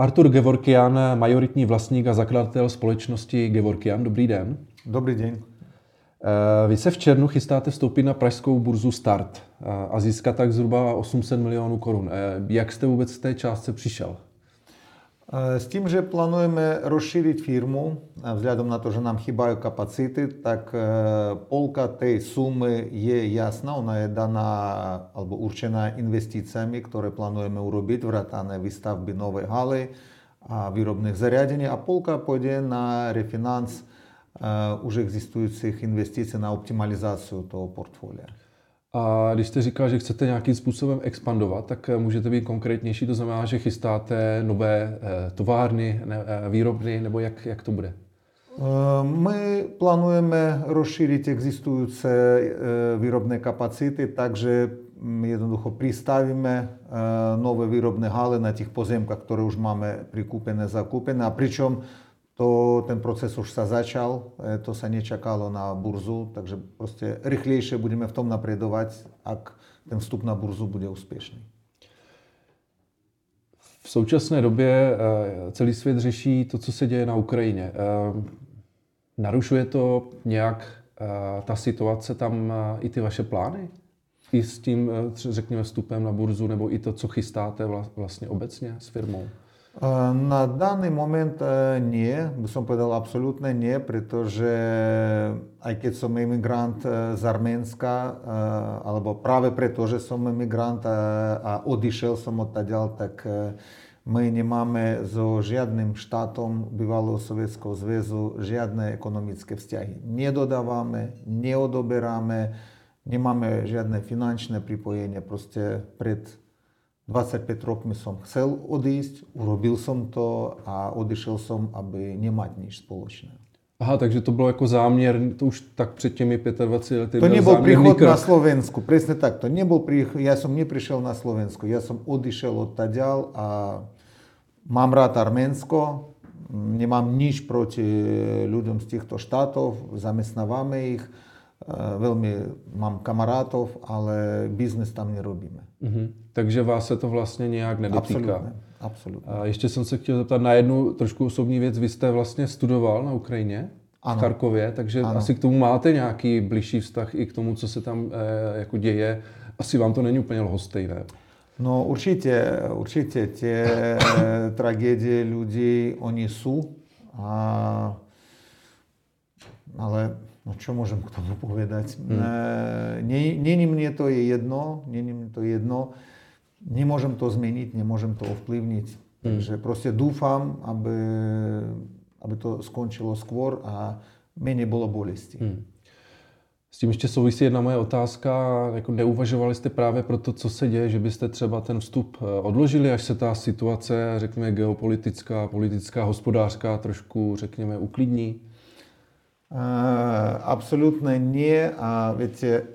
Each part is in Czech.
Artur Gevorkian, majoritní vlastník a zakladatel společnosti Gevorkian. Dobrý den. Dobrý den. Eh, vy se v červnu chystáte vstoupit na pražskou burzu Start eh, a získat tak zhruba 800 milionů korun. Eh, jak jste vůbec z té částce přišel? S tím, že plánujeme rozšířit firmu, vzhledem na to, že nám chýbají kapacity, tak polka té sumy je jasná, ona je daná alebo určená investicemi, které plánujeme urobit, vratané výstavby nové haly a výrobných zariadení a polka půjde na refinanc už existujících investic na optimalizaci toho portfolia. A když jste říkal, že chcete nějakým způsobem expandovat, tak můžete být konkrétnější, to znamená, že chystáte nové továrny, výrobny, nebo jak, jak to bude? My plánujeme rozšířit existující výrobné kapacity, takže jednoducho pristavíme nové výrobné haly na těch pozemkách, které už máme prikupené, zakupené. A pričom to ten proces už sa začal, to sa nečakalo na burzu, takže prostě rychlejšie budeme v tom napredovať, ak ten vstup na burzu bude úspěšný. V současné době celý svět řeší to, co se děje na Ukrajině. Narušuje to nějak ta situace tam i ty vaše plány? I s tím, řekněme, vstupem na burzu, nebo i to, co chystáte vlastně obecně s firmou? На даний момент ні, би som povedal absolútne nie, pretože aj keď som imigrant z Arménska, alebo práve preto, že som imigrant a odišiel som odtaďal, tak my nemáme so žiadnym štátom bývalého Sovietskeho zväzu žiadne ekonomické vzťahy. Nedodávame, neodoberáme, nemáme žiadne finančné pripojenie. Proste pred 25 rokmi som chcel odísť, urobil som to a odišel som, aby nemať nič spoločné. Aha, takže to bylo jako záměr, to už tak před těmi 25 lety To nebyl příchod krok. na Slovensku, přesně tak, to nebyl príchod, já jsem nepřišel na Slovensku, já jsem odišel od taďal a mám rád Arménsko, nemám nič proti ľuďom z těchto štátov, zamestnáváme ich, velmi mám kamarátov, ale biznes tam nerobíme. Mm-hmm. Takže vás se to vlastně nějak nedotýká. Absolutně. Absolutně. A ještě jsem se chtěl zeptat na jednu trošku osobní věc. Vy jste vlastně studoval na Ukrajině, ano. v Charkově, takže ano. asi k tomu máte nějaký blížší vztah i k tomu, co se tam e, jako děje. Asi vám to není úplně lhostejné. No určitě, určitě tě tragédie lidí, oni jsou. A, ale no čo môžem k tomu povedať? Hmm. Není mne to je jedno, není mne to jedno. Nemôžem to zmeniť, nemôžem to ovplyvniť. Hmm. Takže proste dúfam, aby, aby to skončilo skôr a méně bylo bolesti. Hmm. S tím ještě souvisí jedna moje otázka. Jako neuvažovali jste právě pro to, co se děje, že byste třeba ten vstup eh, odložili, až se ta situace, řekněme, geopolitická, politická, hospodářská trošku, řekněme, uklidní? Абсолютно не. А viete,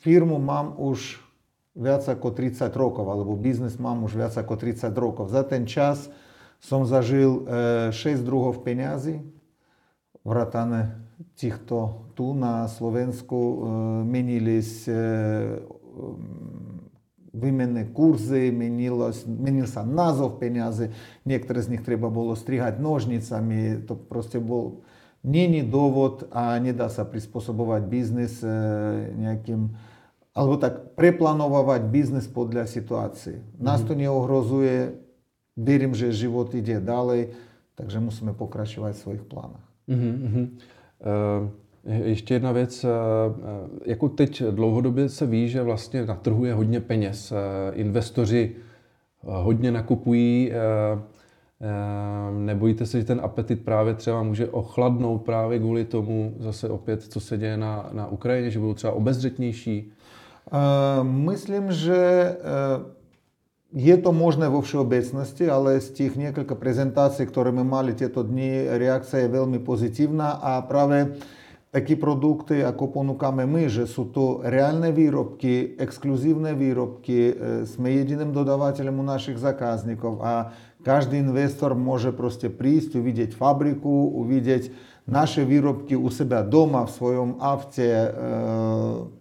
firmu mám už viac ako 30 rokov, alebo biznes mám už viac ako 30 rokov. Za ten čas som zažil 6 druhov peňazí, vratané týchto tu na Slovensku, menilись výmenné kurzy, menilось, menился назов пенязи, некоторые из них треба было стригать ножницами, то просто был не не довод, а не да се приспособовать бизнес nejakým, alebo tak preplanovať biznes podľa situácie. Nás to neohrozuje, verím, že život ide ďalej, takže musíme pokračovať v svojich plánach. Mm-hmm. Uh... Ještě jedna věc, eh, eh, jako teď dlouhodobě se ví, že vlastně na trhu je hodně peněz. Eh, investoři hodně nakupují, nebojíte se, že ten apetit právě třeba může ochladnout právě kvůli tomu zase opět, co se děje na, na Ukrajině, že budou třeba obezřetnější? Myslím, že je to možné vo všeobecnosti, ale z těch několika prezentací, které my mali tyto dny, reakce je velmi pozitivná a právě такі продукти, ako понукаме ми, že sú to реальные výrobky, эксклюзивные výrobky, sme jediným dodavateľom u našich zákazníkov a každý investor môže proste prísť, uvidieť fabriku, uvidieť naše výrobky u seba doma, v svojom avte,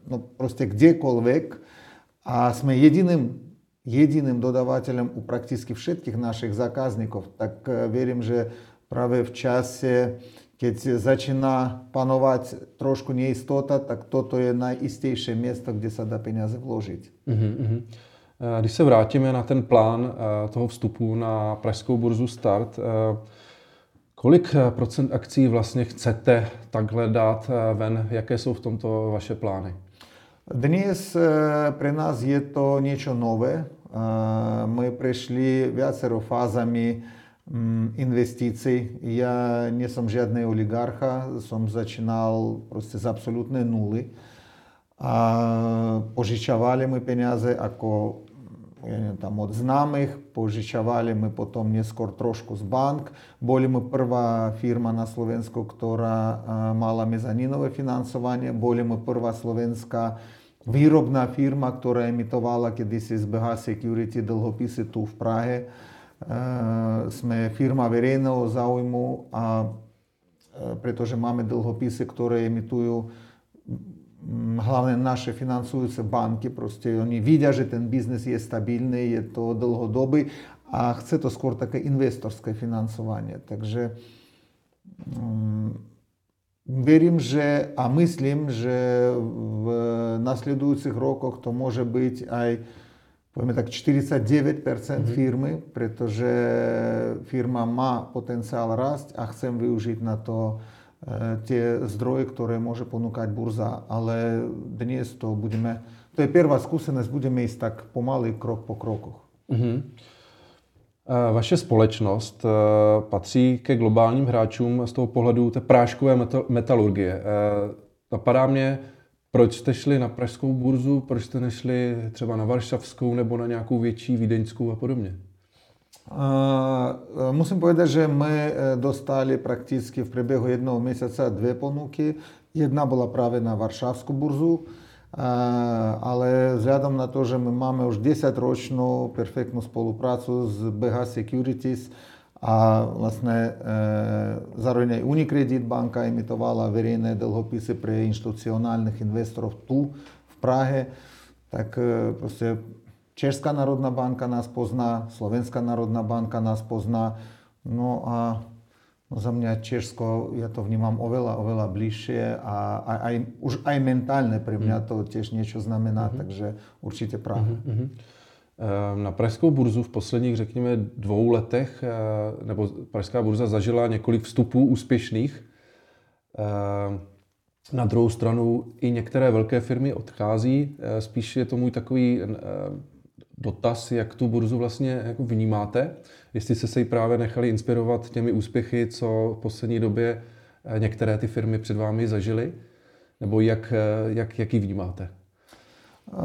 no proste kdekoľvek. A sme jediným jediným dodavateľom u prakticky všetkých našich zákazníkov, tak verím, že práve v čase, keď začína panovať trošku neistota, tak toto je najistejšie miesto, kde sa dá peniaze vložiť. Mm-hmm. Když se vrátíme na ten plán toho vstupu na Pražskou burzu Start, kolik procent akcí vlastně chcete takhle dát ven? Jaké jsou v tomto vaše plány? Dnes pre nás je to niečo nové. My prešli viacero fázami investícií. Ja nie som žiadny oligarcha, som začínal proste z absolútnej nuly. A požičavali my peniaze ako ja neviem, tam od známych, požičavali my potom neskôr trošku z bank. Boli my prvá firma na Slovensku, ktorá mala mezaninové financovanie. Boli my prvá slovenská výrobná firma, ktorá emitovala kedysi z BH Security dlhopisy tu v Prahe. Sme firma verejného záujmu a pretože máme dlhopisy, ktoré emitujú hlavne naše financujúce banky, proste oni vidia, že ten biznes je stabilný, je to dlhodobý a chce to skôr také investorské financovanie. Takže um, verím, že a myslím, že v nasledujúcich rokoch to môže byť aj povieme tak 49% mm-hmm. firmy, pretože firma má potenciál rásť a chcem využiť na to tie zdroje, ktoré môže ponúkať burza. Ale dnes to budeme, to je prvá skúsenosť, budeme ísť tak pomaly, krok po krokoch. Mm-hmm. Vaše společnost patří ke globálním hráčům z toho pohledu té práškové metalurgie. Napadá mě, proč jste šli na pražskou burzu, proč jste nešli třeba na varšavskou nebo na nějakou větší vídeňskou a podobně? Musím povedať, že my dostali prakticky v priebehu jedného mesiaca dve ponuky. Jedna bola práve na Varšavskú burzu, ale vzhľadom na to, že my máme už 10-ročnú perfektnú spoluprácu s BH Securities a vlastne zároveň aj Unicredit banka emitovala verejné dlhopisy pre inštitucionálnych investorov tu v Prahe, tak proste Česká národná banka nás pozná, Slovenská národná banka nás pozná. No a no za mňa Česko, ja to vnímam oveľa, oveľa bližšie a aj, aj, už aj mentálne pre mňa mhm. to tiež niečo znamená, mm-hmm. takže určitě Praha. Mm-hmm. Na Pražskou burzu v posledních, řekněme, dvou letech, eh, nebo Pražská burza zažila několik vstupů úspěšných. Eh, na druhou stranu i některé velké firmy odchází. Spíš je to můj takový dotaz, jak tu burzu vlastně jako vnímáte, jestli jste se jí právě nechali inspirovat těmi úspěchy, co v poslední době eh, některé ty firmy před vámi zažily, nebo jak, eh, jak, jak ji vnímáte? Uh,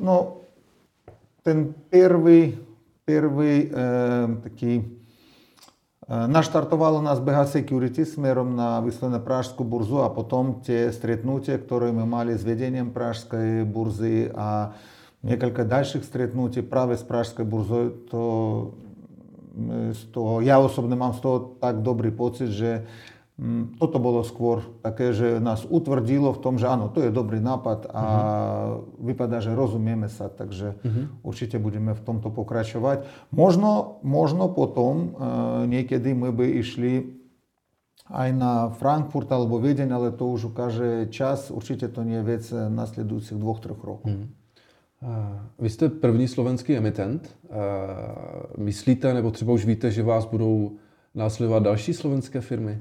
no, ten первый, первый э, е, такий. Е, Наш стартувало нас BH Security с миром на выставленную пражскую бурзу, а потом те стритнутия, которые мы имели с введением пражской бурзы, а несколько дальших стритнутий праве с пражской бурзой, то, е, то я особенно мам с того так добрый поцит, что toto bolo skôr také, že nás utvrdilo v tom, že áno, to je dobrý nápad a uh-huh. vypadá, že rozumieme sa, takže uh-huh. určite budeme v tomto pokračovať. Možno, možno potom uh, niekedy my by išli aj na Frankfurt alebo Viedeň, ale to už ukáže čas. Určite to nie je vec nasledujúcich dvoch, troch rokov. Uh-huh. Vy jste první slovenský emitent. Myslíte, nebo třeba už víte, že vás budou následovat další slovenské firmy?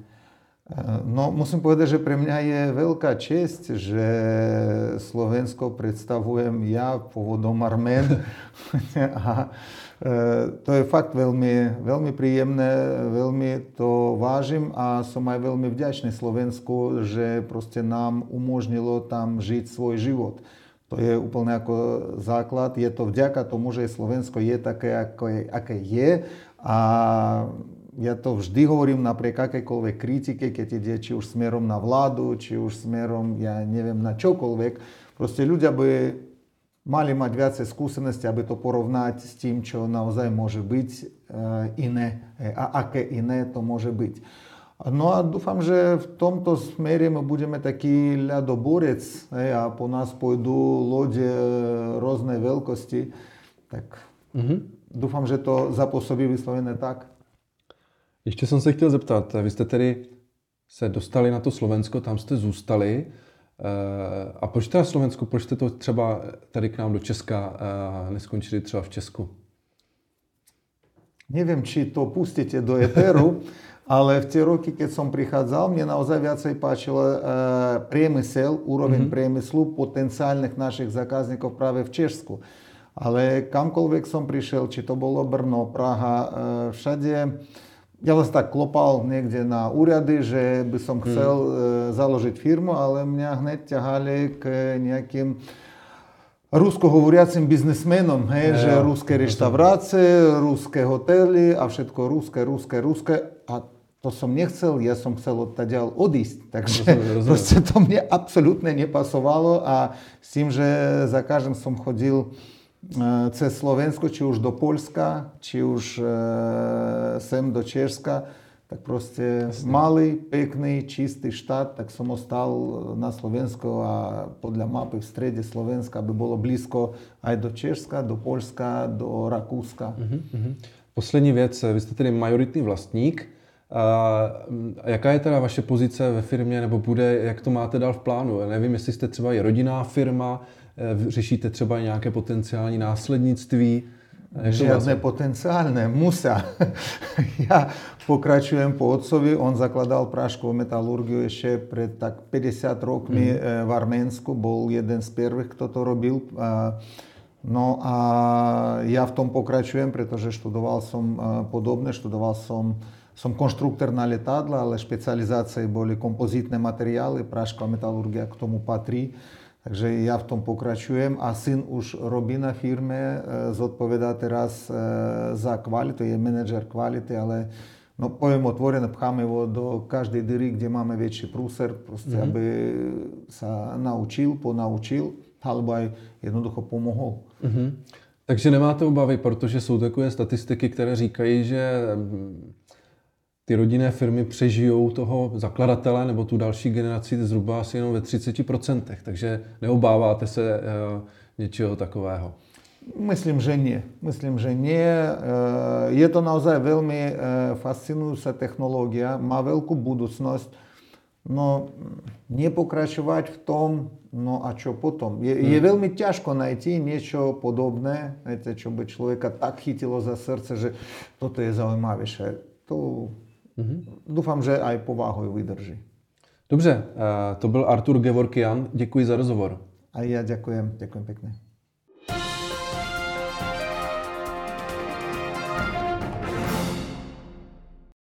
No, musím povedať, že pre mňa je veľká čest, že Slovensko predstavujem ja, pôvodom Armén. A to je fakt veľmi, veľmi príjemné, veľmi to vážim a som aj veľmi vďačný Slovensku, že proste nám umožnilo tam žiť svoj život. To je úplne ako základ. Je to vďaka tomu, že Slovensko je také, je, aké je. A ja to vždy hovorím napriek akékoľvek kritike, keď ide či už smerom na vládu, či už smerom, ja neviem, na čokoľvek. Proste ľudia by mali mať viacej skúsenosti, aby to porovnať s tým, čo naozaj môže byť iné a aké iné to môže byť. No a dúfam, že v tomto smere my budeme taký ľadoborec a po nás pôjdu lode rôznej veľkosti. Tak mm-hmm. doufám, že to zapůsobí vyslovené tak. Ještě jsem se chtěl zeptat, vy jste tedy se dostali na to Slovensko, tam jste zůstali. Eh, a proč teda Slovensko, proč jste to třeba tady k nám do Česka eh, neskončili třeba v Česku? Neviem, či to pustíte do eteru, ale v tie roky, keď som prichádzal, mne naozaj viacej páčil e, priemysel, úroveň mm-hmm. priemyslu potenciálnych našich zákazníkov práve v Česku. Ale kamkoľvek som prišiel, či to bolo Brno, Praha, e, všade, ja vlastne tak klopal niekde na úrady, že by som chcel mm. založiť firmu, ale mňa hneď ťahali k nejakým ruskohovoriacim biznesmenom, hej, ja, že ruské reštaurácie, ruské hotely a všetko ruské, ruské, ruské. A to som nechcel, ja som chcel odtiaľ odísť. Takže rozumiem, proste to mne absolútne nepasovalo a s tým, že za každým som chodil Slovensko, či už do Polska, či už e, sem do Česka, tak proste Jasne. malý, pekný, čistý štát, tak som ostal na Slovensko a podľa mapy v strede Slovenska, aby bolo blízko aj do Česka, do Polska, do Rakúska. Uh-huh, Poslední věc, vy jste tedy majoritní vlastník. A jaká je teda vaše pozice ve firmě, nebo bude, jak to máte dál v plánu? Já nevím, jestli jste třeba i rodinná firma, eh, řešíte třeba nějaké potenciální následnictví, Žiadne potenciálne, musia. ja pokračujem po otcovi, on zakladal práškovú metalurgiu ešte pred tak 50 rokmi mm. v Arménsku, bol jeden z prvých, kto to robil. No a ja v tom pokračujem, pretože študoval som podobné, študoval som som konštruktor na letadla, ale špecializácie boli kompozitné materiály, prášková metalurgia k tomu patrí. Takže ja v tom pokračujem a syn už robí na firme, zodpovedá teraz za kvalitu, je manažer kvality, ale no poviem otvorené, pcháme ho do každej dyry, kde máme väčší prúser, proste, mm-hmm. aby sa naučil, ponaučil, alebo aj jednoducho pomohol. Mm-hmm. Takže nemáte obavy, protože jsou takové statistiky, které říkají, že ty rodinné firmy přežijou toho zakladatele nebo tu další generaci zhruba asi jenom ve 30%, takže neobáváte se uh, něčeho takového? Myslím, že nie. Myslím, že nie. Je to naozaj veľmi fascinujúca technológia, má veľkú budúcnosť, no nepokračovať v tom, no a čo potom? Je, hmm. je veľmi ťažko najти niečo podobné, viete, čo by človeka tak chytilo za srdce, že toto je zaujímavejšie. To Mm-hmm. Doufám, že aj pováhou vydrží. Dobře, eh, to byl Artur Gevorkian. Děkuji za rozhovor. A já děkuji, děkuji pěkně.